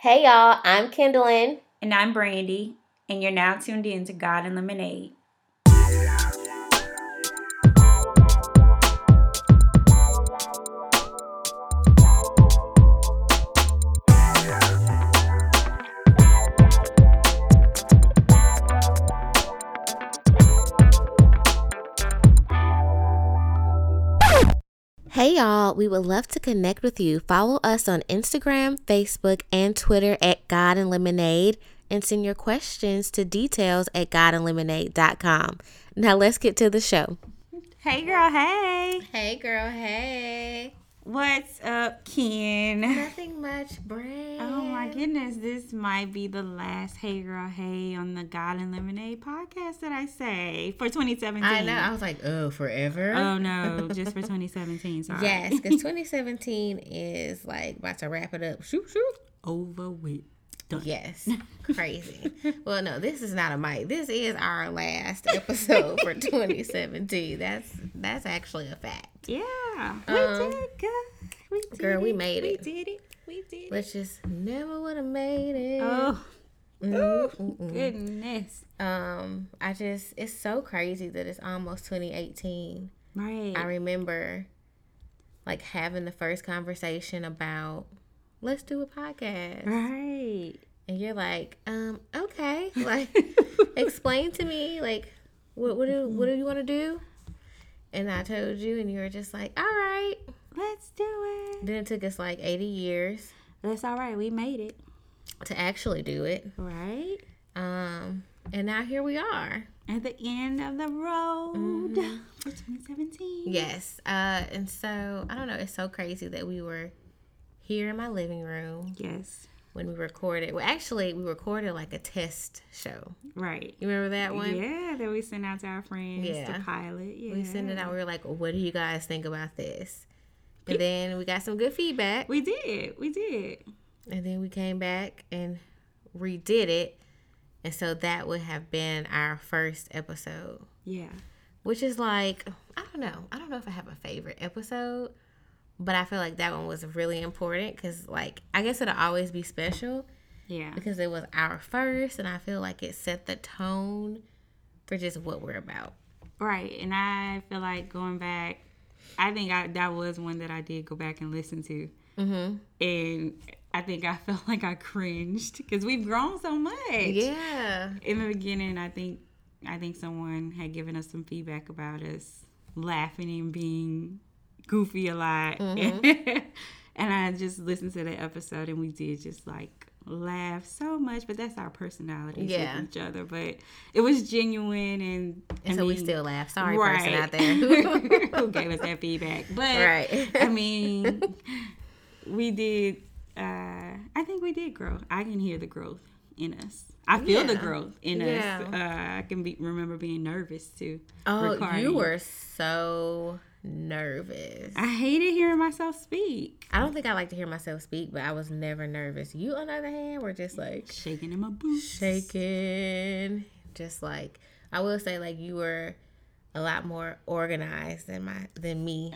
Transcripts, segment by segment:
Hey y'all, I'm Kendallin. And I'm Brandy, and you're now tuned in to God and Lemonade. Hey y'all, we would love to connect with you. Follow us on Instagram, Facebook, and Twitter at God and Lemonade and send your questions to details at godandlemonade.com. Now let's get to the show. Hey, girl, hey. Hey girl, hey. What's up, Ken? Nothing much, Brand. Oh my goodness, this might be the last Hey Girl Hey on the God and Lemonade podcast that I say for 2017. I know. I was like, oh, forever. Oh no, just for 2017. Sorry. Yes, because 2017 is like about to wrap it up. Shoot, shoot. Over with. Done. Yes, crazy. well, no, this is not a mic. This is our last episode for 2017. That's that's actually a fact. Yeah, Um, we did good. We did girl, we made it. We did it. We did it. Let's just never would have made it. Oh, Mm, ooh, mm, mm. goodness. Um, I just it's so crazy that it's almost 2018. Right. I remember like having the first conversation about let's do a podcast. right. And you're like, um, okay. Like explain to me like what what do what do you want to do? And I told you and you were just like, All right. Let's do it. Then it took us like 80 years That's all right. We made it. to actually do it. Right. Um and now here we are. At the end of the road Mm-hmm. for 2017. Yes. Uh and so I don't know, it's so crazy that we were here in my living room Yes. when we recorded. Well actually we recorded like a test show. Right. You remember that one? Yeah, that we sent out to our friends Yeah. to pilot. Yeah. We sent it out. We were like, "What do you guys think about this?" And then we got some good feedback. We did. We did. And then we came back and redid it. And so that would have been our first episode, Yeah. which is like, I don't know. I don't know if I have a favorite episode, but I feel like that one was really important because, like, I guess it'll always be special Yeah. because it was our first. And I feel like it set the tone for just what we're about. Right. And I feel like going back, I think I, that was one that I did go back and listen to. Mm-hmm. And I think I felt like I cringed because we've grown so much. Yeah. in the beginning, I think I think someone had given us some feedback about us laughing and being goofy a lot, Mm-hmm. and I just listened to the episode and we did just like laugh so much. But that's our personalities Yeah. with each other. But it was genuine, and, And I so we still laugh. Sorry, person out there. who gave us that feedback. But Right. I mean, we did. Uh, I think we did grow. I can hear the growth in us. I feel the growth in Yeah. us. Uh, I can be remember being nervous too. Oh, recording. you were so nervous. I hated hearing myself speak, I don't think I like to hear myself speak, but I was never nervous. You, on the other hand, were just like shaking in my boots. shaking. Just like I will say, like you were a lot more organized than my than me.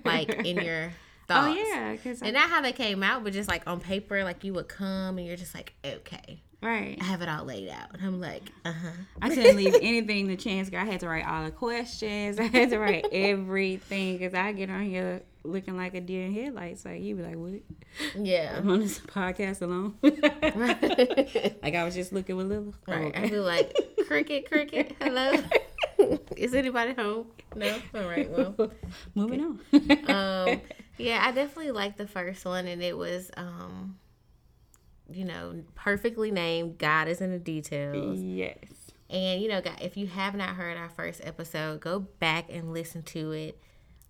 like in your oh, thoughts. Oh yeah, And not how they came out, but just like on paper, like you would come and you're just like, okay, right. I have it all laid out. And I'm like, uh huh. I couldn't leave anything to chance. Girl. I had to write all the questions. I had to write everything because I get on here looking like a deer in headlights. Like you be like, what? Yeah. I'm on this podcast alone. like I was just looking with Lila. Oh, I okay. feel like cricket, cricket. Hello. Is anybody home? No. All right. Well. Moving on. Um. Yeah, I definitely liked the first one, and it was um. You know, perfectly named. God is in the details. yes. And you know, if you have not heard our first episode, go back and listen to it.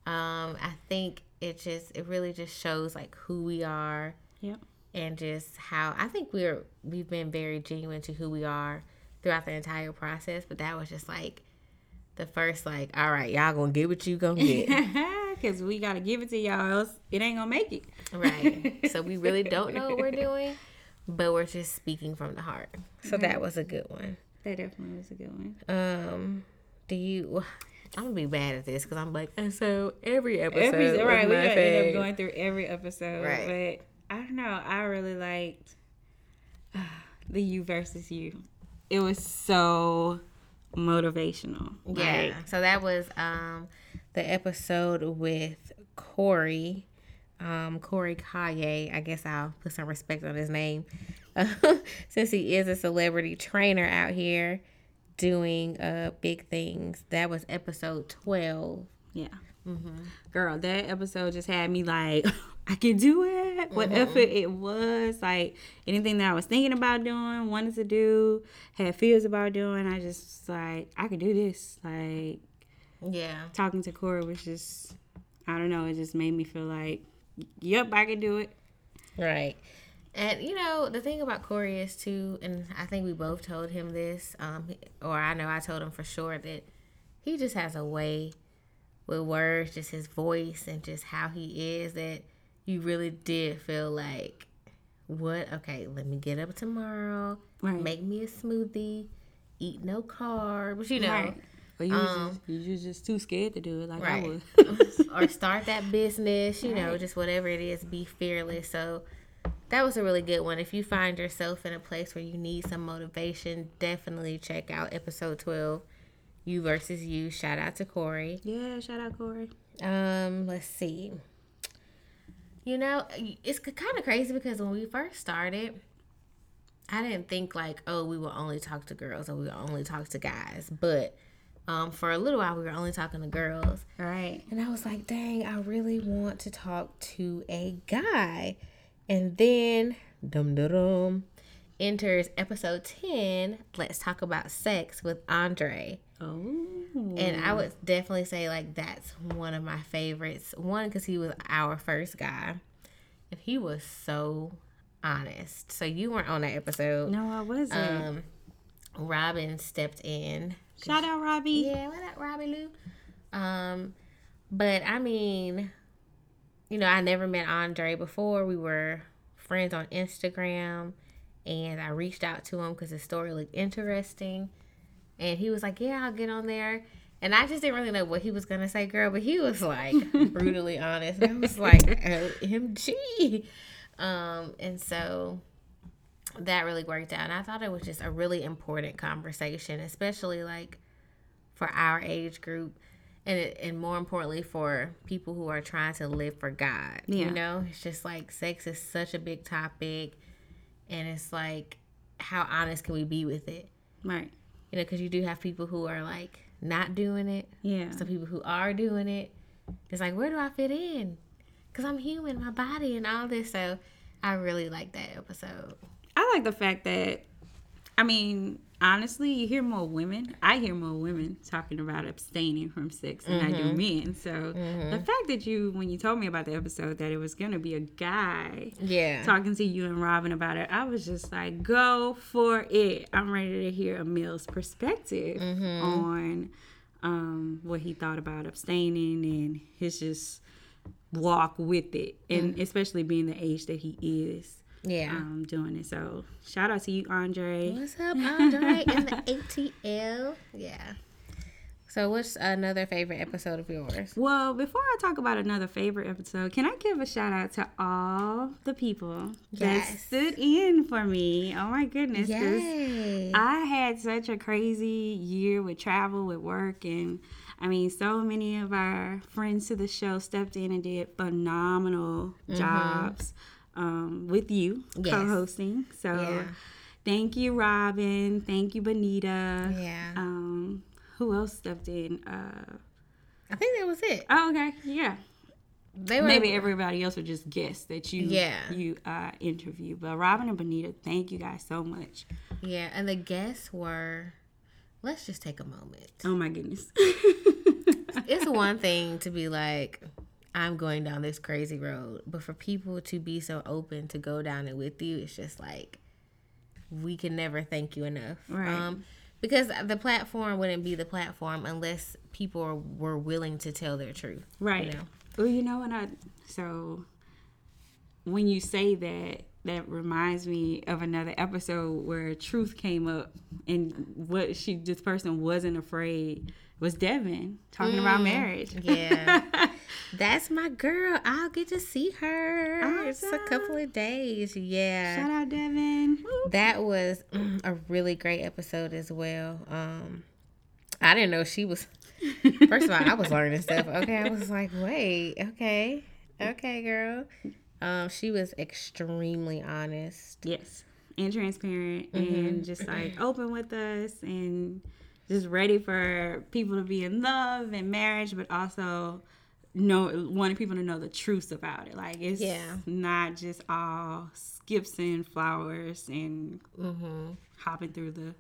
Um, I think it just it really just shows like who we are Yep. and just how I think we're we've been very genuine to who we are throughout the entire process. But that was just like the first like, all right, y'all gonna get what you gonna get. Because we got to give it to y'all, else it ain't to make it. right. So we really don't know what we're doing, but we're just speaking from the heart. So that was a good one. That definitely was a good one. Um, do you? I'm gonna be bad at this because I'm like, and so every episode, Every, right, we gotta end up going through every episode. Right. But I don't know. I really liked uh, the you versus you. It was so motivational. Yeah. Like, So that was um the episode with Corey. Um, Corey Kaye. I guess I'll put some respect on his name. since he is a celebrity trainer out here doing uh big things. That was episode twelve. yeah. Mm-hmm. Girl, that episode just had me like, I can do it. Whatever Mm-hmm. it was, like anything that I was thinking about doing, wanted to do, had fears about doing, I just like, I could do this. Like Yeah. talking to Corey was just, I don't know, it just made me feel like, yep, I can do it. Right. And you know, the thing about Corey is too, and I think we both told him this, um, or I know I told him for sure that he just has a way with words, just his voice and just how he is that you really did feel like, what? Okay, let me get up tomorrow, Right. make me a smoothie, eat no carbs, you know, Right. But you, Um, just, you just too scared to do it like Right. I was. or start that business, you know, Right. just whatever it is, be fearless. So that was a really good one. If you find yourself in a place where you need some motivation, definitely check out episode 12, You versus You. Shout out to Corey. yeah, shout out Corey. Um, let's see. You know, it's kind of crazy because when we first started, I didn't think like, oh, we will only talk to girls or we will only talk to guys. But um, for a little while, we were only talking to girls. Right. And I was like, dang, I really want to talk to a guy. And then, dum dum enters episode 10, Let's Talk About Sex with Andre. Oh. And I would definitely say, like, that's one of my favorites. One, because he was our first guy. And he was so honest. So you weren't on that episode. No, I wasn't. Um, Robin stepped in shout out Robbie. yeah, what up, Robbie Lou? Um, but I mean, you know, I never met Andre before. We were friends on Instagram, and I reached out to him because his story looked interesting, and he was like, "Yeah, I'll get on there." And I just didn't really know what he was gonna say, girl, but he was like brutally honest. And I was like, "OMG," um, and so that really worked out. And I thought it was just a really important conversation, especially like for our age group, and it, and more importantly for people who are trying to live for God. Yeah. You know, it's just like sex is such a big topic, and it's like how honest can we be with it? Right. You know, because you do have people who are like not doing it. Yeah. Some people who are doing it. It's like, where do I fit in? Because I'm human, my body, and all this. So I really like that episode. I like the fact that, I mean, honestly, you hear more women. I hear more women talking about abstaining from sex than I do mm-hmm. men. So mm-hmm. the fact that you, when you told me about the episode, that it was going to be a guy Yeah. talking to you and Robin about it, I was just like, go for it. I'm ready to hear Emil's perspective mm-hmm. on um, what he thought about abstaining and his just walk with it, and especially being the age that he is Yeah. um, doing it. So shout out to you, Andre. What's up, Andre? in the ATL. Yeah. So, what's another favorite episode of yours? Well, before I talk about another favorite episode, can I give a shout out to all the people that Yes. stood in for me? Oh my goodness. Yay. I had such a crazy year with travel, with work, and I mean, so many of our friends to the show stepped in and did phenomenal jobs um, with you. Yes. co-hosting. So, Yeah. thank you, Robin. Thank you, Bonita. Yeah. Um, who else stepped in? Uh, I think that was it. oh, okay, yeah. They were Maybe everybody else would just guess that you Yeah. you uh, interview. But Robin and Bonita, thank you guys so much. Yeah, and the guests were. Let's just take a moment. Oh my goodness. it's one thing to be like, I'm going down this crazy road, but for people to be so open to go down it with you, it's just like we can never thank you enough. Right. Um, because the platform wouldn't be the platform unless people were willing to tell their truth. Right. You know? Well, you know what I so when you say that, that reminds me of another episode where truth came up and what she this person wasn't afraid was Devin talking about marriage. Mm, Yeah. That's my girl. I'll get to see her. It's a couple of days. Yeah. Shout out Devin. That was a really great episode as well. Um, I didn't know she was. First of all, I was learning stuff. Okay, I was like, wait, okay, okay, girl. Um, she was extremely honest. Yes, and transparent, mm-hmm. and just like open with us, and just ready for people to be in love and marriage, but also know wanting people to know the truth about it. Like it's yeah. not just all skips and flowers and mm-hmm. hopping through the,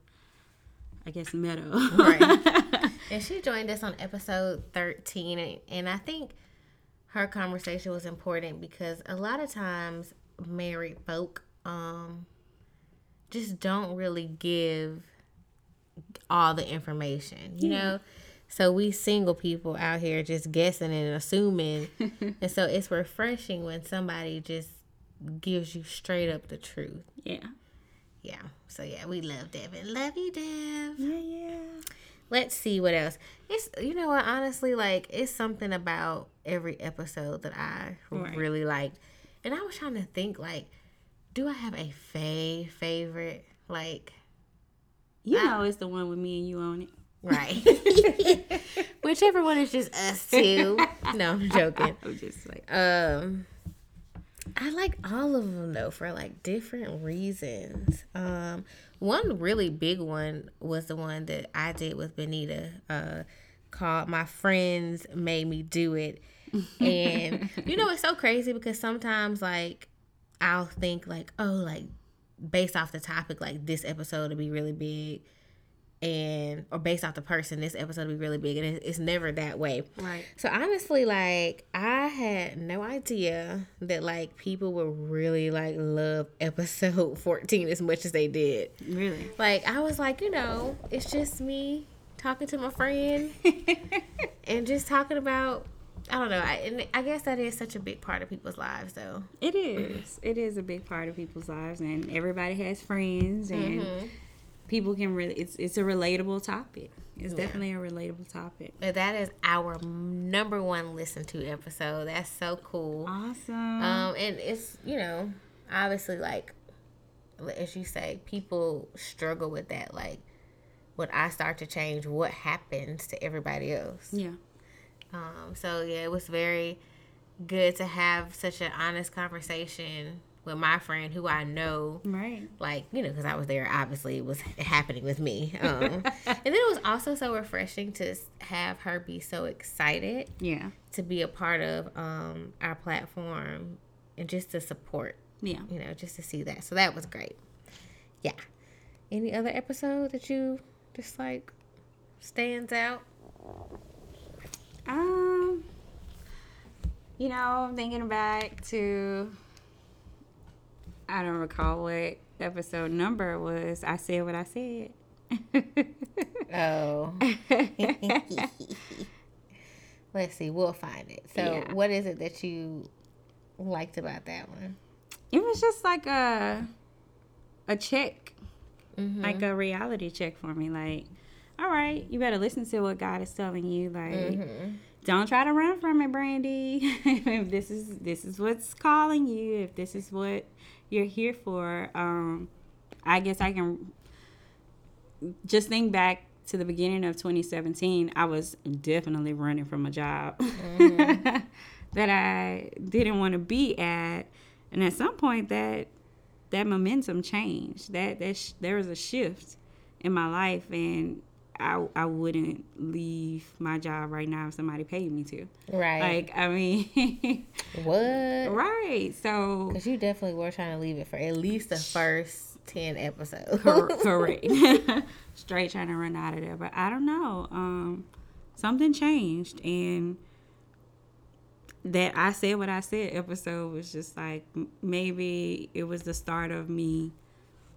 I guess, meadow. right. And she joined us on episode thirteen, and, and I think her conversation was important because a lot of times married folk um just don't really give all the information, you yeah. know? So we single people out here just guessing and assuming. and so it's refreshing when somebody just gives you straight up the truth. Yeah. Yeah. So yeah, we love Devin. Love you, Dev. Yeah, yeah. Let's see what else. It's you know what, honestly, like it's something about every episode that I right. really liked. And I was trying to think like, do I have a fave favorite? Like you I, know it's the one with me and you on it. Right. Whichever one is just us two. No, I'm joking. I'm just like um I like all of them though for like different reasons. Um one really big one was the one that I did with Benita uh called My Friends Made Me Do It. And you know it's so crazy because sometimes like I'll think like, oh like based off the topic, like this episode would be really big and or based off the person this episode will be really big and it's never that way right so honestly like i had no idea that like people would really like love episode 14 as much as they did really like i was like you know it's just me talking to my friend and just talking about I don't know. I, and I guess that is such a big part of people's lives, though. It is. It is a big part of people's lives, and everybody has friends, and mm-hmm people can really it's it's a relatable topic. It's yeah. definitely a relatable topic. But that is our number one listen to episode. That's so cool. Awesome. Um, and it's you know obviously like as you say, people struggle with that. Like when I start to change, what happens to everybody else? Yeah. Um. So yeah, it was very good to have such an honest conversation with my friend who I know, right? Like you know, because I was there. Obviously, it was happening with me. Um, and then it was also so refreshing to have her be so excited, yeah, to be a part of um, our platform and just to support, yeah, you know, just to see that. So that was great. Yeah. Any other episode that you just like stands out? Um, you know, I'm thinking back to I don't recall what episode number was. I said what I said. oh. Let's see. We'll find it. So, yeah. what is it that you liked about that one? It was just like a a check, mm-hmm. like a reality check for me. Like, all right, you better listen to what God is telling you. Like, mm-hmm. don't try to run from it, Brandy. if this is this is what's calling you, if this is what you're here for. Um, I guess I can just think back to the beginning of 2017. I was definitely running from a job mm-hmm. that I didn't want to be at, and at some point that that momentum changed. That that sh- there was a shift in my life, and I, I wouldn't leave my job right now if somebody paid me to. Right. Like, I mean, what? Right. So, because you definitely were trying to leave it for at least the first 10 episodes. correct. Straight trying to run out of there. But I don't know. Um, something changed. And that I said what I said episode was just like maybe it was the start of me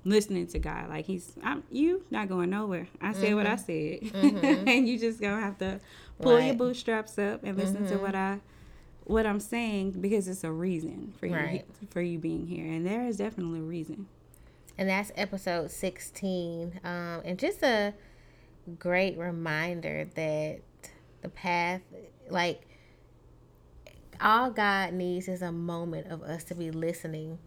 listening to God. Like he's, I'm you not going nowhere. I said mm-hmm. what I mm-hmm. said, mm-hmm. and you just gonna have to pull right. your bootstraps up and listen mm-hmm. to what I, what I'm saying because it's a reason for you right. for you being here, and there is definitely a reason. And that's episode 16, um, and just a great reminder that the path, like all God needs is a moment of us to be listening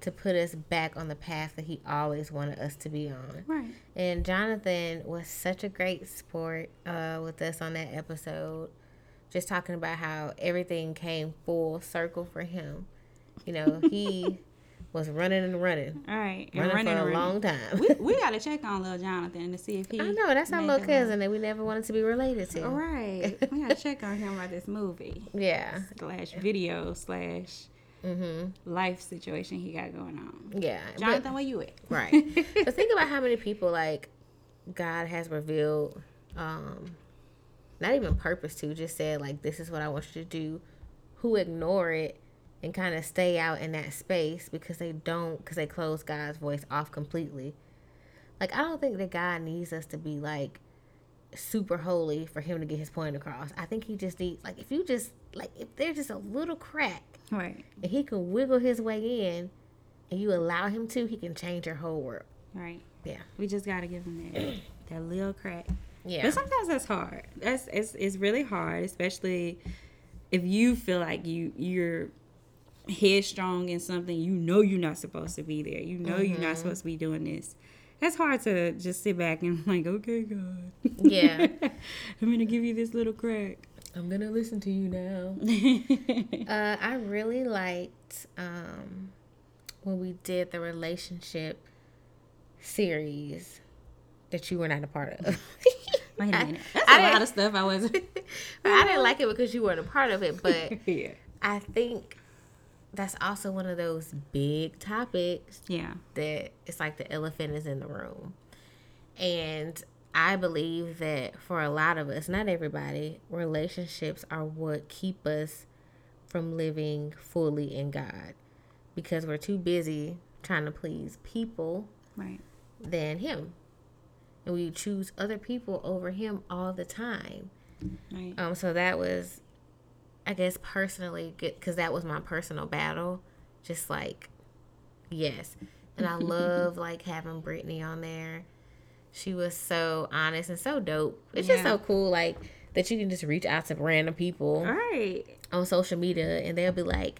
to put us back on the path that he always wanted us to be on. Right. And Jonathan was such a great sport uh, with us on that episode, just talking about how everything came full circle for him. You know, he was running and running. All right. And Running, running for a around. long time. we, we got to check on little Jonathan to see if he. I know, that's our little cousin that we never wanted to be related to. All right. we got to check on him about this movie Yeah. slash video slash Mm-hmm. life situation he got going on. Yeah. but- Jonathan, where you at? Right. but think about how many people like God has revealed, um, not even purpose to, just said like this is what I want you to do, who ignore it and kind of stay out in that space because they don't because they close God's voice off completely. Like I don't think that God needs us to be like super holy for him to get his point across. I think he just needs like if you just like if there's just a little crack Right. and he can wiggle his way in and you allow him to, he can change your whole world. Right. Yeah. We just got to give him that, that little crack. Yeah. But sometimes that's hard. That's it's, it's really hard, especially if you feel like you you're headstrong in something. You know you're not supposed to be there. You know you're Mm-hmm. not supposed to be doing this. That's hard to just sit back and like, okay, God. Yeah. I'm gonna give you this little crack. I'm gonna listen to you now. Uh, I really liked um, when we did the relationship series that you were not a part of. Wait a minute. That's I a lot of stuff I wasn't. I didn't like it because you weren't a part of it, but yeah. I think that's also one of those big topics Yeah. that it's like the elephant is in the room. And I believe that for a lot of us, not everybody, relationships are what keep us from living fully in God because we're too busy trying to please people Right. than Him. And we choose other people over Him all the time. Right. Um, so that was, I guess, personally good because that was my personal battle. Just like, yes, and I love like having Brittany on there. She was so honest and so dope. It's just so cool, like that you can just reach out to random people Right. on social media and they'll be like,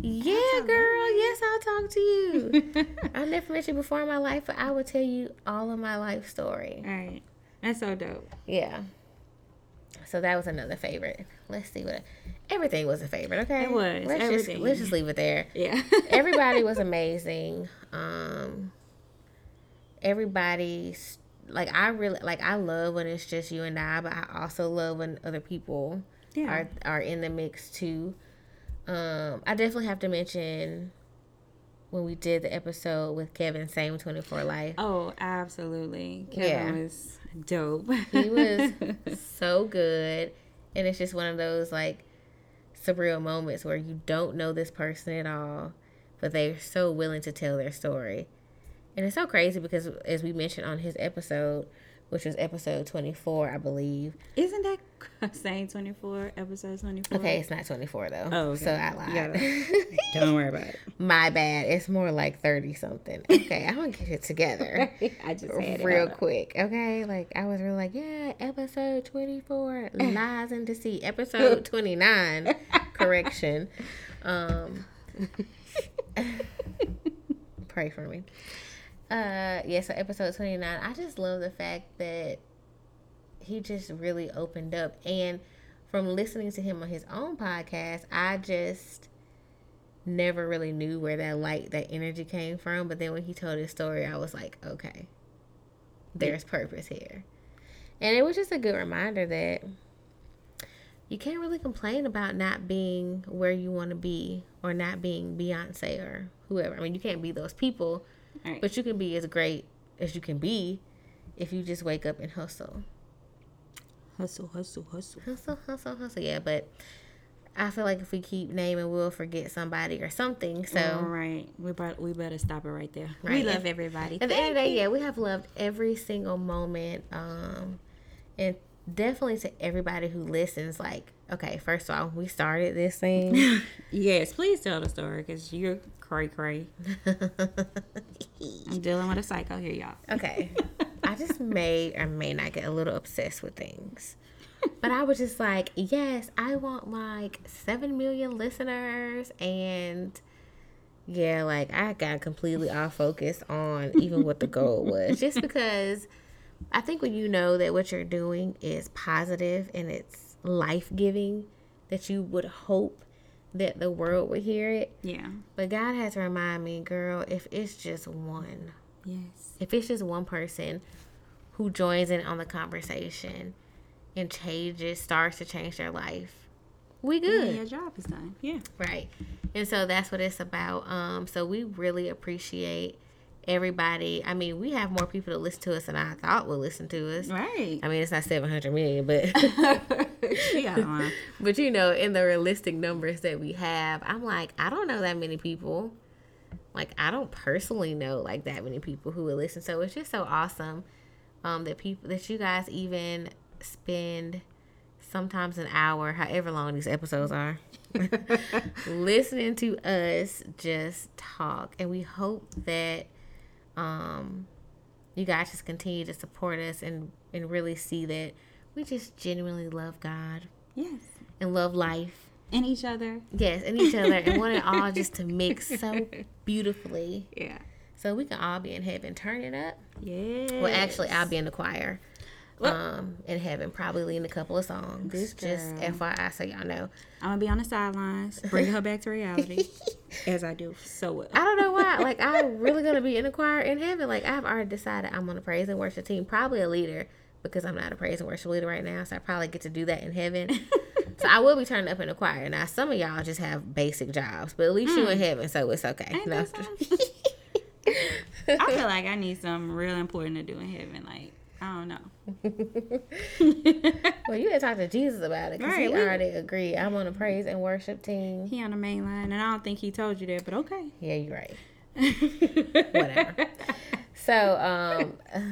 "Yeah, girl, yes, I'll talk to you." I never met you before in my life, but I will tell you all of my life story. Right. That's so dope. Yeah. So that was another favorite. Let's see what everything was a favorite. Okay, It was, Let's everything. just let's just leave it there. Yeah. Everybody was amazing. Um, everybody's like I really like I love when it's just you and I, but I also love when other people Yeah. are are in the mix too. Um, I definitely have to mention when we did the episode with Kevin Same Twenty Four Life. Oh, absolutely. Kevin Yeah. was dope. He was so good. And it's just one of those like surreal moments where you don't know this person at all, but they're so willing to tell their story. And it's so crazy because, as we mentioned on his episode, which was episode 24, I believe. Isn't that same 24, episode 24? Okay, it's not 24 though. Oh, okay. So I lied. gotta- Don't worry about it. My bad. It's more like 30 something. Okay, I'm going to get it together. I just real quick, okay? Like I was really like, yeah, episode twenty four, lies and deceit. Episode twenty nine, correction. Um, pray for me. Uh, yeah. So episode twenty nine. I just love the fact that he just really opened up, and from listening to him on his own podcast, I just never really knew where that light, that energy came from. But then when he told his story, I was like, okay, there's purpose here. And it was just a good reminder that you can't really complain about not being where you want to be or not being Beyonce or whoever. I mean, you can't be those people, Right. but you can be as great as you can be if you just wake up and hustle. Hustle, hustle, hustle. Hustle, hustle, hustle. Yeah, but I feel like if we keep naming, we'll forget somebody or something. So. All right. We, better, we better stop it right there. Right. We love everybody. At the end of the day, yeah, we have loved every single moment. Um, and definitely to everybody who listens, like, okay, first of all, we started this thing. Yes, please tell the story because you're cray cray. I'm dealing with a psycho here, y'all. okay. I just may or may not get a little obsessed with things. But I was just like, yes, I want like 7 million listeners and Yeah, like I got completely off focus on even what the goal was, just because I think when you know that what you're doing is positive and it's life giving, that you would hope that the world would hear it. Yeah. But God has to remind me, girl, if it's just one, Yes. if it's just one person who joins in on the conversation and changes, starts to change their life, we Yeah, good. your job is done. Yeah. Right. And so that's what it's about. Um, so we really appreciate everybody. I mean, we have more people to listen to us than I thought would listen to us. Right. I mean, it's not 700 million, but but you know, in the realistic numbers that we have, I'm like, I don't know that many people. Like, I don't personally know like that many people who would listen. So it's just so awesome um, that people that you guys even spend sometimes an hour, however long these episodes are, listening to us just talk. And we hope that um, you guys just continue to support us and, and really see that we just genuinely love God Yes. and love life. And each other. Yes, and each other, and want it all just to mix so beautifully, Yeah. so we can all be in heaven. Turn it up. Yeah. Well, actually, I'll be in the choir, um, in heaven, probably leading a couple of songs. This just. FYI, so y'all know. I'm gonna be on the sidelines, bring her back to reality, as I do so well. I don't know why. Like, I'm really gonna be in the choir in heaven. Like, I've already decided I'm on a praise and worship team, probably a leader because I'm not a praise and worship leader right now. So I probably get to do that in heaven. so I will be turning up in the choir. Now, some of y'all just have basic jobs, but at least you in heaven, so it's okay. No. I feel like I need something real important to do in heaven. Like I don't know. well, you had to talk to Jesus about it because Right, he we- already agreed. I'm on a praise and worship team. He on the main line, and I don't think he told you that, but okay. Yeah, you're right. Whatever. So, um,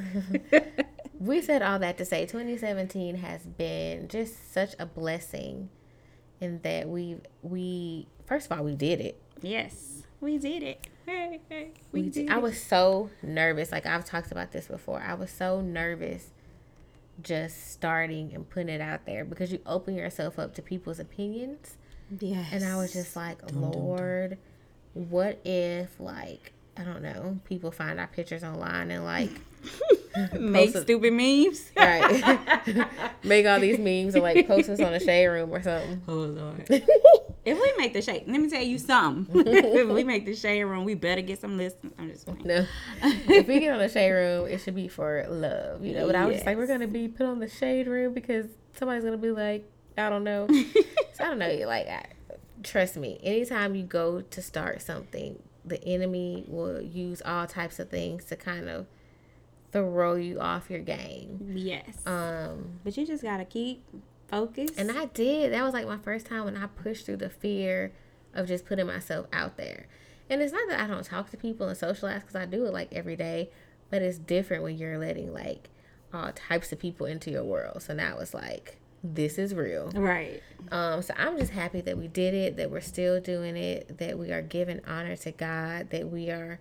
we said all that to say 2017 has been just such a blessing in that we we first of all we did it. yes, we did it. Hey, hey, We did, I was so nervous. Like I've talked about this before. I was so nervous just starting and putting it out there because you open yourself up to people's opinions. Yes. And I was just like, Lord, what if like I don't know, people find our pictures online and like make post it- stupid memes. right make all these memes and like post us on the shade room or something. Oh Lord. If we make the shade, let me tell you something. if we make the shade room, we better get some listeners. I'm just playing. No, if we get on the shade room, it should be for love, you know. But I was just like, we're gonna be put on the shade room because somebody's gonna be like, I don't know. so I don't know. Like, I, trust me. Anytime you go to start something, the enemy will use all types of things to kind of throw you off your game. Yes. Um, but you just gotta keep focused. and I did. That was like my first time when I pushed through the fear of just putting myself out there. And it's not that I don't talk to people and socialize because I do it like every day, but it's different when you're letting like all types of people into your world. So now it's like this is real. right. Um, so I'm just happy that we did it, that we're still doing it, that we are giving honor to God, that we are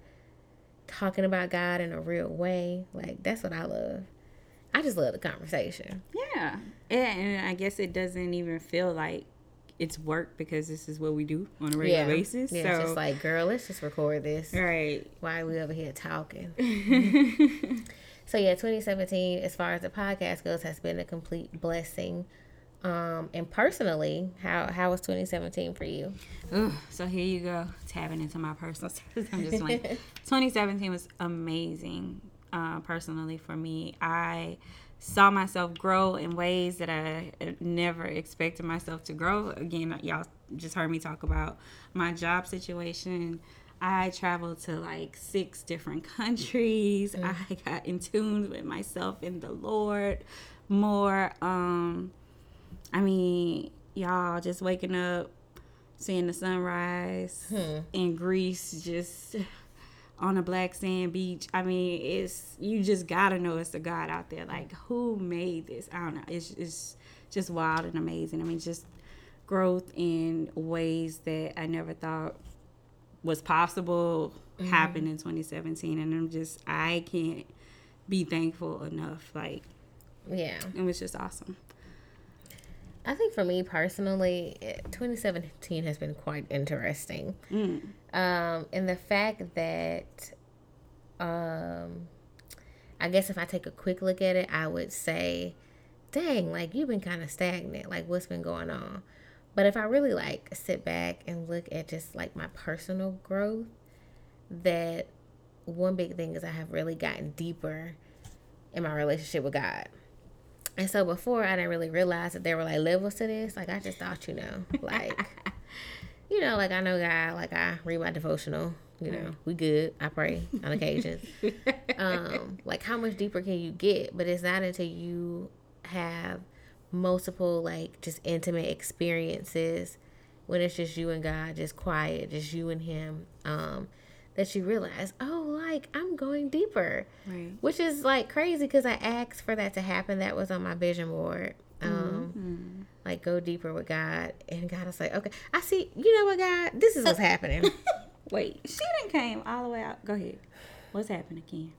talking about God in a real way. Like that's what I love. I just love the conversation. Yeah. And, I guess it doesn't even feel like it's work because this is what we do on a regular basis. Yeah, so it's just like, girl, let's just record this. right. Why are we over here talking? so yeah, 2017, as far as the podcast goes, has been a complete blessing. Um, and personally, how how was 2017 for you? Ugh, so here you go, tapping into my personal stuff. I'm just like, 2017 was amazing, uh, personally for me. I saw myself grow in ways that I uh, never expected myself to grow. Again, y'all just heard me talk about my job situation. I traveled to like six different countries. I got in tune with myself and the Lord more. Um, I mean, y'all just waking up, seeing the sunrise in Greece, just on a black sand beach. I mean, it's you just gotta know it's a God out there. Like, who made this? I don't know. It's it's just wild and amazing. I mean, just growth in ways that I never thought was possible mm-hmm. happened in 2017, and I'm just I can't be thankful enough. Like, Yeah. it was just awesome. I think for me personally, 2017 has been quite interesting. Mm. Um, and the fact that, um, I guess if I take a quick look at it, I would say, dang, like you've been kind of stagnant. Like what's been going on? But if I really like sit back and look at just like my personal growth, that one big thing is I have really gotten deeper in my relationship with God. And so before I didn't really realize that there were like levels to this. Like I just thought, you know, like you know, like I know God, like I read my devotional, you know, we good. I pray on occasion. um, like how much deeper can you get? But it's not until you have multiple like just intimate experiences when it's just you and God, just quiet, just you and him. Um, that you realize, oh, like I'm going deeper, right. which is like crazy because I asked for that to happen. That was on my vision board. Um, mm-hmm. like go deeper with God, and God is like, okay, I see. You know what, God, this is what's happening. Wait, she didn't came all the way out. Go ahead. What's happening, Ken?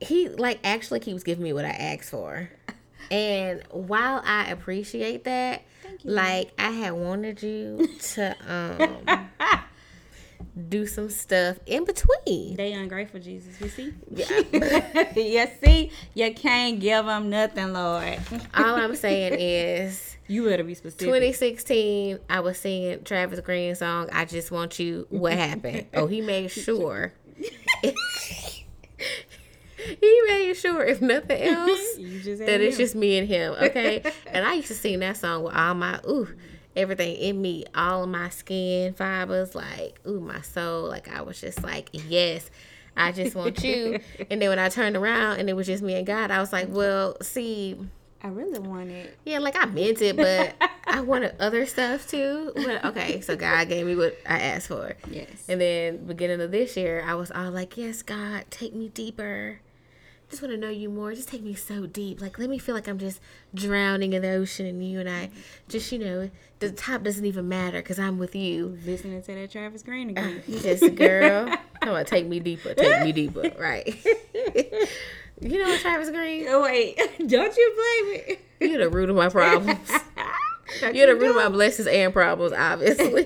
He like actually keeps giving me what I asked for. And while I appreciate that, like I had wanted you to um do some stuff in between. They ungrateful, Jesus. You see? Yeah. you see? You can't give them nothing, Lord. All I'm saying is. You better be specific. 2016, I was singing Travis Greene song, I Just Want You. What happened? oh, he made sure. he made sure, if nothing else, that it's just me and him, okay? and I used to sing that song with all my, ooh everything in me, all of my skin fibers, like, ooh, my soul. Like, I was just like, yes, I just want you. and then when I turned around and it was just me and God, I was like, well, see. I really wanted. Yeah, like I meant it, but I wanted other stuff too. But okay, so God gave me what I asked for. Yes. And then beginning of this year, I was all like, yes, God, take me deeper just want to know you more. Just take me so deep. Like, let me feel like I'm just drowning in the ocean and you and I just, you know, the top doesn't even matter because I'm with you. Listening to that Travis Greene again. Uh, just, girl, come on, take me deeper. Take me deeper. Right. you know what, Travis Greene? Oh, wait. Don't you blame me. You're the root of my problems. You're the root of my blessings and problems, obviously.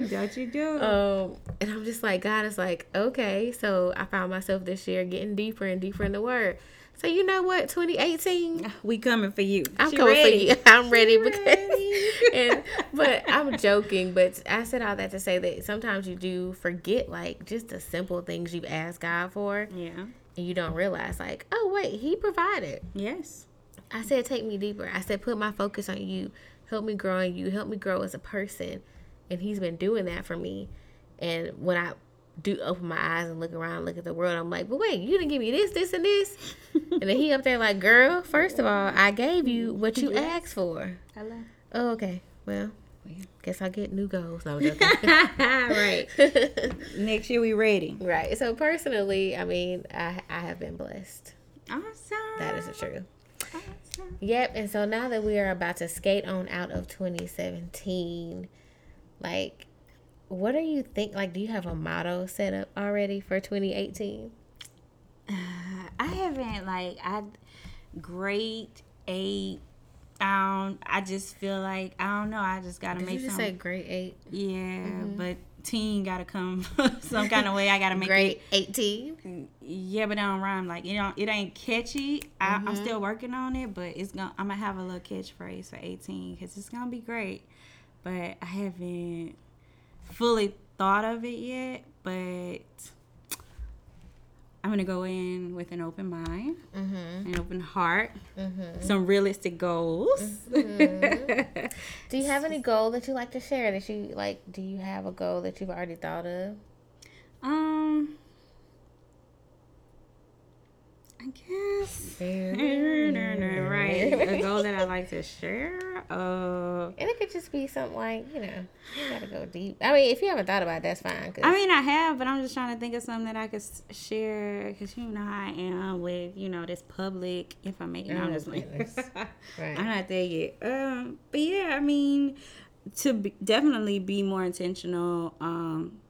Don't you do? Um, and I'm just like, God is like, okay. So I found myself this year getting deeper and deeper in the Word. So you know what, 2018, we coming for you. I'm she coming ready. for you. I'm ready she because, ready. and but I'm joking. But I said all that to say that sometimes you do forget like just the simple things you've asked God for. Yeah. And you don't realize like, oh wait, He provided. Yes. I said, take me deeper. I said, put my focus on you help me grow in you, help me grow as a person. And he's been doing that for me. And when I do open my eyes and look around, look at the world, I'm like, but wait, you didn't give me this, this, and this. and then he up there like, girl, first of all, I gave you what you asked for. Hello. Oh, okay. Well, guess I'll get new goals. No, right. Next year we ready. Right. So personally, I mean, I I have been blessed. Awesome. That is the truth. Yep. And so now that we are about to skate on out of 2017, like, what do you think? Like, do you have a motto set up already for 2018? Uh, I haven't, like, I, great, eight, um, I just feel like, I don't know, I just got to make you just say grade eight? Yeah, mm-hmm. but teen got to come some kind of way. I got to make Great it. 18? Yeah, but it don't rhyme. Like, it, don't, it ain't catchy. I, am mm-hmm. still working on it, but it's gonna, I'm going to have a little catchphrase for 18 because it's going to be great. But I haven't fully thought of it yet, but I'm gonna go in with an open mind, mm-hmm. an open heart, mm-hmm. some realistic goals. Mm-hmm. do you have any goal that you like to share? That you like? Do you have a goal that you've already thought of? Um, I guess. right. A goal that I like to share. Uh, and it could just be something like, you know, you gotta go deep. I mean, if you haven't thought about it, that's fine. I mean, I have, but I'm just trying to think of something that I could share because you know how I am with, you know, this public. Oh, I'm just like, right. I'm not there yet. Um, but yeah, I mean, to be, definitely be more intentional. Um,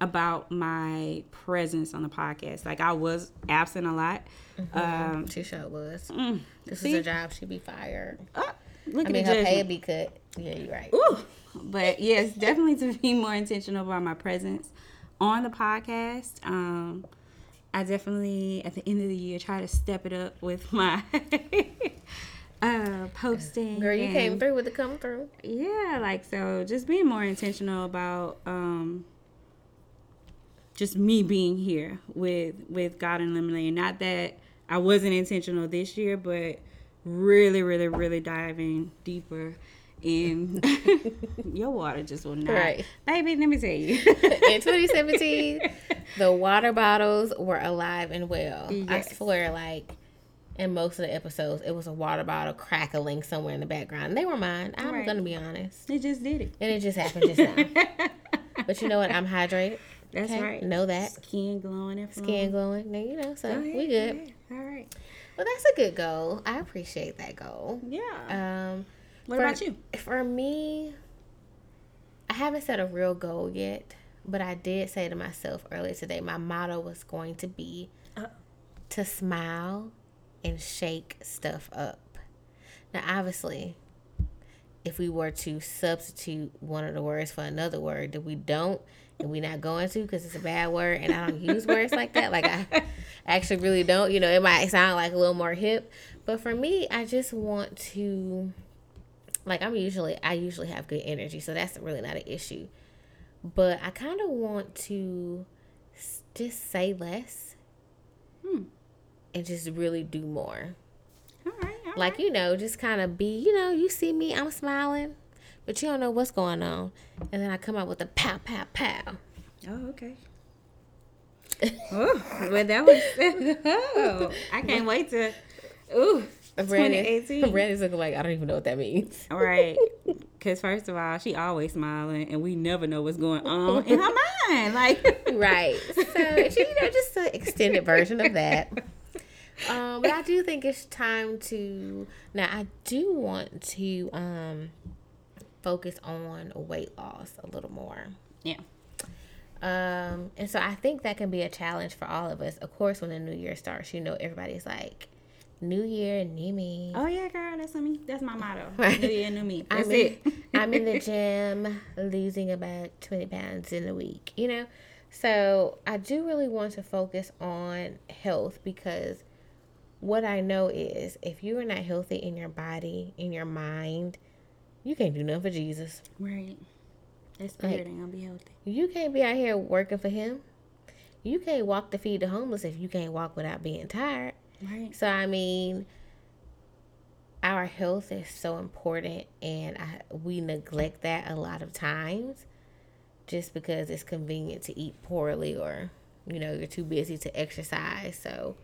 about my presence on the podcast. Like I was absent a lot. Mm-hmm. Um, she sure was. Mm, this see? is a job. She'd be fired. Uh, look I at mean, her pay be cut. Yeah, you're right. Ooh. But yes, definitely to be more intentional about my presence on the podcast. Um, I definitely at the end of the year try to step it up with my uh posting. Girl, you and- came through with the come through. yeah, like so just being more intentional about um just me being here with with God and Lemonade. Not that I wasn't intentional this year, but really, really, really diving deeper in your water just will not Right. baby, let me tell you. In 2017, the water bottles were alive and well. Yes. I swear, like in most of the episodes, it was a water bottle crackling somewhere in the background. They were mine. I'm Right. gonna be honest, They just did it. and it just happened just now. but you know what? I'm hydrated. That's okay? right. Know that. Skin glowing and Skin glowing. Now you know, so Go ahead, we go good. ahead. All right. Well, that's a good goal. I appreciate that goal. Yeah. Um, what for- about you? For me, I haven't set a real goal yet, but I did say to myself earlier today, my motto was going to be Uh. to smile and shake stuff up. Now, obviously, if we were to substitute one of the words for another word that we don't and we're not going to because it's a bad word and I don't use words like that, like I actually really don't, you know, it might sound like a little more hip, but for me, I just want to like I'm usually I usually have good energy, so that's really not an issue. But I kind of want to just say less Hmm. and just really do more. All right. all Like you know, just kind of be, you know, you see me, I'm smiling, but you don't know what's going on, and then I come out with a pow pow pow. Oh, okay. oh, well, that was. oh, I can't wait to. Ooh, Brandy, 2018. Brandy's looking like I don't even know what that means. All right. Because, first of all, she always smiling, and we never know what's going on in her mind. Like, right. So you know, just an extended version of that. Um, but I do think it's time to now. I do want to um focus on weight loss a little more. yeah. Um, and so I think that can be a challenge for all of us. Of course, when the new year starts, you know, everybody's like, "New year, new me." Oh, yeah, girl. That's me. That's my motto. Right. New year, new me. That's I'm in, it. I'm in the gym losing about 20 pounds in a week, you know? So I do really want to focus on health because what I know is if you are not healthy in your body, in your mind, you can't do nothing for Jesus. right. That spirit ain't going to be healthy. You can't be out here working for Him. You can't walk to feed the homeless if you can't walk without being tired. Right. So I mean, our health is so important, and I, we neglect that a lot of times, just because it's convenient to eat poorly or you know you're too busy to exercise. So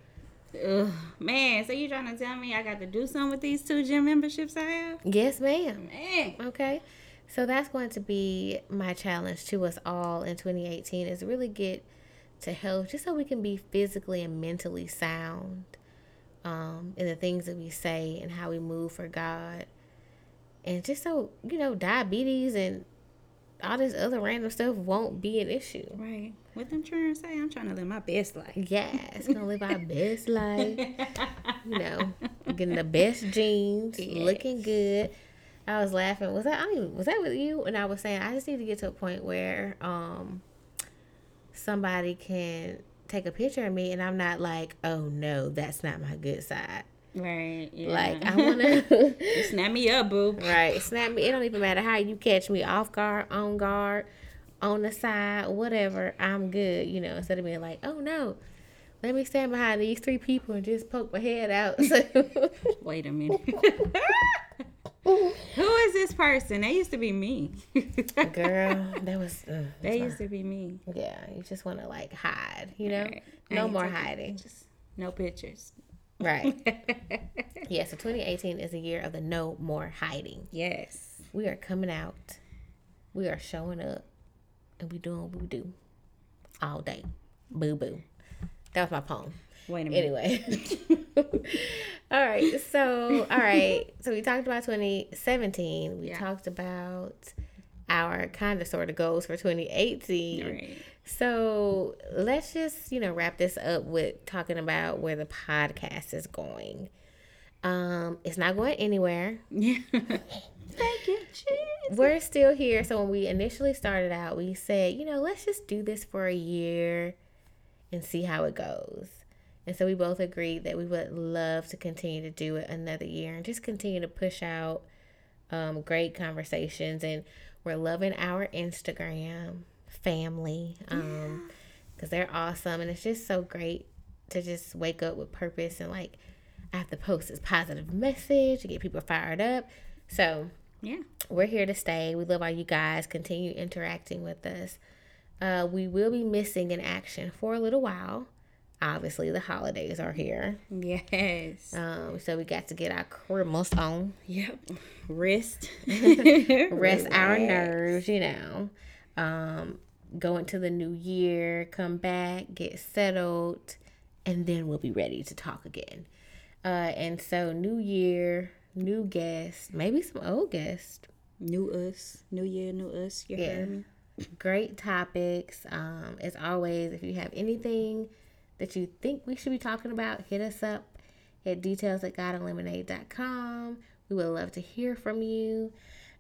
Ugh, man, so you trying to tell me I got to do something with these two gym memberships I have? yes, ma'am. Man. Okay. So that's going to be my challenge to us all in 2018 is really get to health just so we can be physically and mentally sound um, in the things that we say and how we move for God. And just so, you know, diabetes and all this other random stuff won't be an issue. Right. What them trying to say? I'm trying to live my best life. Yes, gonna live our best life. You know, getting the best jeans, looking good. I was laughing. Was that I don't was that with you? And I was saying I just need to get to a point where um somebody can take a picture of me and I'm not like, oh no, that's not my good side. Right. Yeah. Like I wanna snap me up, boo. Right. Snap me. It don't even matter how you catch me off guard, on guard, on the side, whatever. I'm good, you know, instead of being like, oh no, let me stand behind these three people and just poke my head out. Wait a minute. Who is this person? They used to be me. Girl, that was, uh, they used to be me. yeah, you just want to like hide, you know? Right. No more hiding. Just No pictures. Right. Yeah, so 2018 is a year of the no more hiding. yes. We are coming out, we are showing up, and we doing what we do all day. Boo boo. That was my poem. Wait a minute. Anyway. all right. So, all right. So, we talked about 2017. We Yeah. talked about our kind of sort of goals for 2018. Right. So, let's just, you know, wrap this up with talking about where the podcast is going. Um, it's not going anywhere. Yeah. Thank you, Jesus. We're still here. So when we initially started out, we said, you know, let's just do this for a year and see how it goes. And so we both agreed that we would love to continue to do it another year and just continue to push out um, great conversations. And we're loving our Instagram family um, because they're awesome. And it's just so great to just wake up with purpose and like I have to post this positive message to get people fired up. So Yeah. we're here to stay. We love all you guys. Continue interacting with us. Uh, we will be missing in action for a little while. Obviously, the holidays are here. Yes. Um, so we got to get our Christmas on, Yep. Rest. rest our nerves, you know. Um, go into the new year, come back, get settled, and then we'll be ready to talk again. Uh, and so, new year, new guests, maybe some old guests. New us. New year, new us. You Yeah. me? great topics. Um, as always, if you have anything that you think we should be talking about, hit us up at details at godandlemonade.com. We would love to hear from you.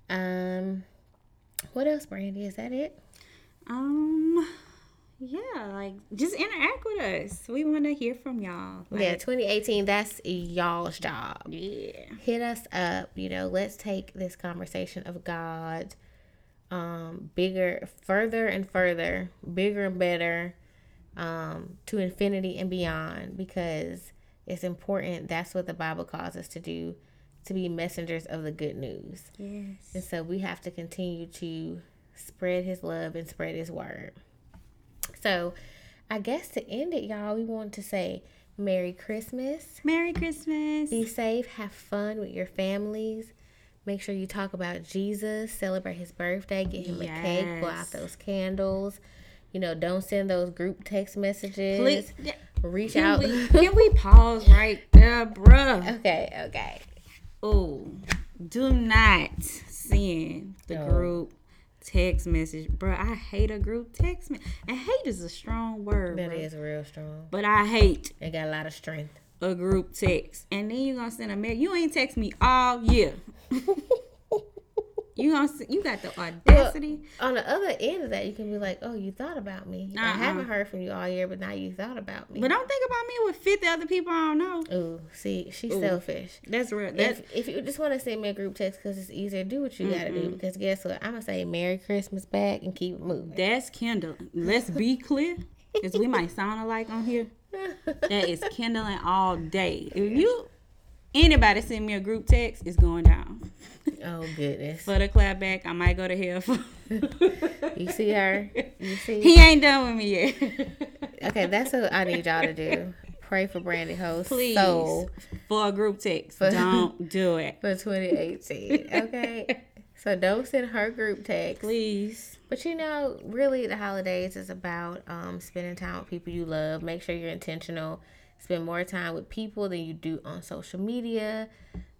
Um, what else, Brandy? Is that it? Um, yeah, like just interact with us. We want to hear from y'all. Like, yeah, 2018, that's y'all's job. yeah, Hit us up. You know, let's take this conversation of God um, bigger, further and further, bigger and better um, to infinity and beyond because it's important. That's what the Bible calls us to do to be messengers of the good news. yes. And so we have to continue to spread his love and spread his word. So I guess to end it, y'all, we want to say Merry Christmas. Merry Christmas. Be safe, have fun with your families. Make sure you talk about Jesus, celebrate his birthday, get him a cake, blow out those candles. You know, don't send those group text messages. Please, Reach can out. we, can we pause right there, bruh? okay, okay. Oh, do not send the No. group text message, bro. I hate a group text message. And hate is a strong word, That bruh. is real strong. But I hate It got a lot of strength. a group text. And then you're gonna send a mail. You ain't text me all year. you gonna you got the audacity. On the other end of that, you can be like, "Oh, you thought about me. I Uh-uh. haven't heard from you all year, but now you thought about me." but don't think about me with fifty other people I don't know. Ooh, see, she's selfish. That's real. That's If, if you just want to send me a group text because it's easier, do what you gotta do. Because guess what? I'm gonna say Merry Christmas back and keep moving. that's kindling. Let's be clear, because we might sound alike on here. That is kindling all day. If you anybody send me a group text, it's going down. Oh goodness, For the clap back, I might go to hell. For you see her? You see? he ain't done with me yet. Okay, that's what I need y'all to do. Pray for Brandy Host Please, soul for a group text, don't do it. for 2018. Okay, so don't send her group text. Please. But you know, really, the holidays is about um, spending time with people you love. Make sure you're intentional. Spend more time with people than you do on social media.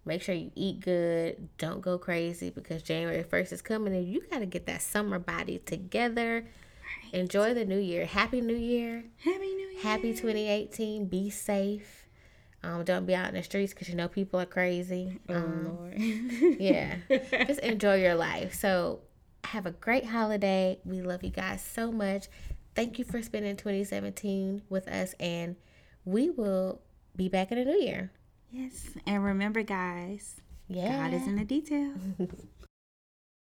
Make sure you eat good. Don't go crazy because January 1st is coming and you got to get that summer body together. Enjoy the new year. Happy New Year. Happy New Year. Happy 2018. Be safe. Um, don't be out in the streets because you know people are crazy. Oh Um, Lord. yeah. Just enjoy your life. So have a great holiday. We love you guys so much. Thank you for spending 2017 with us and we will be back in the new year. Yes. And remember, guys, Yeah. God is in the details.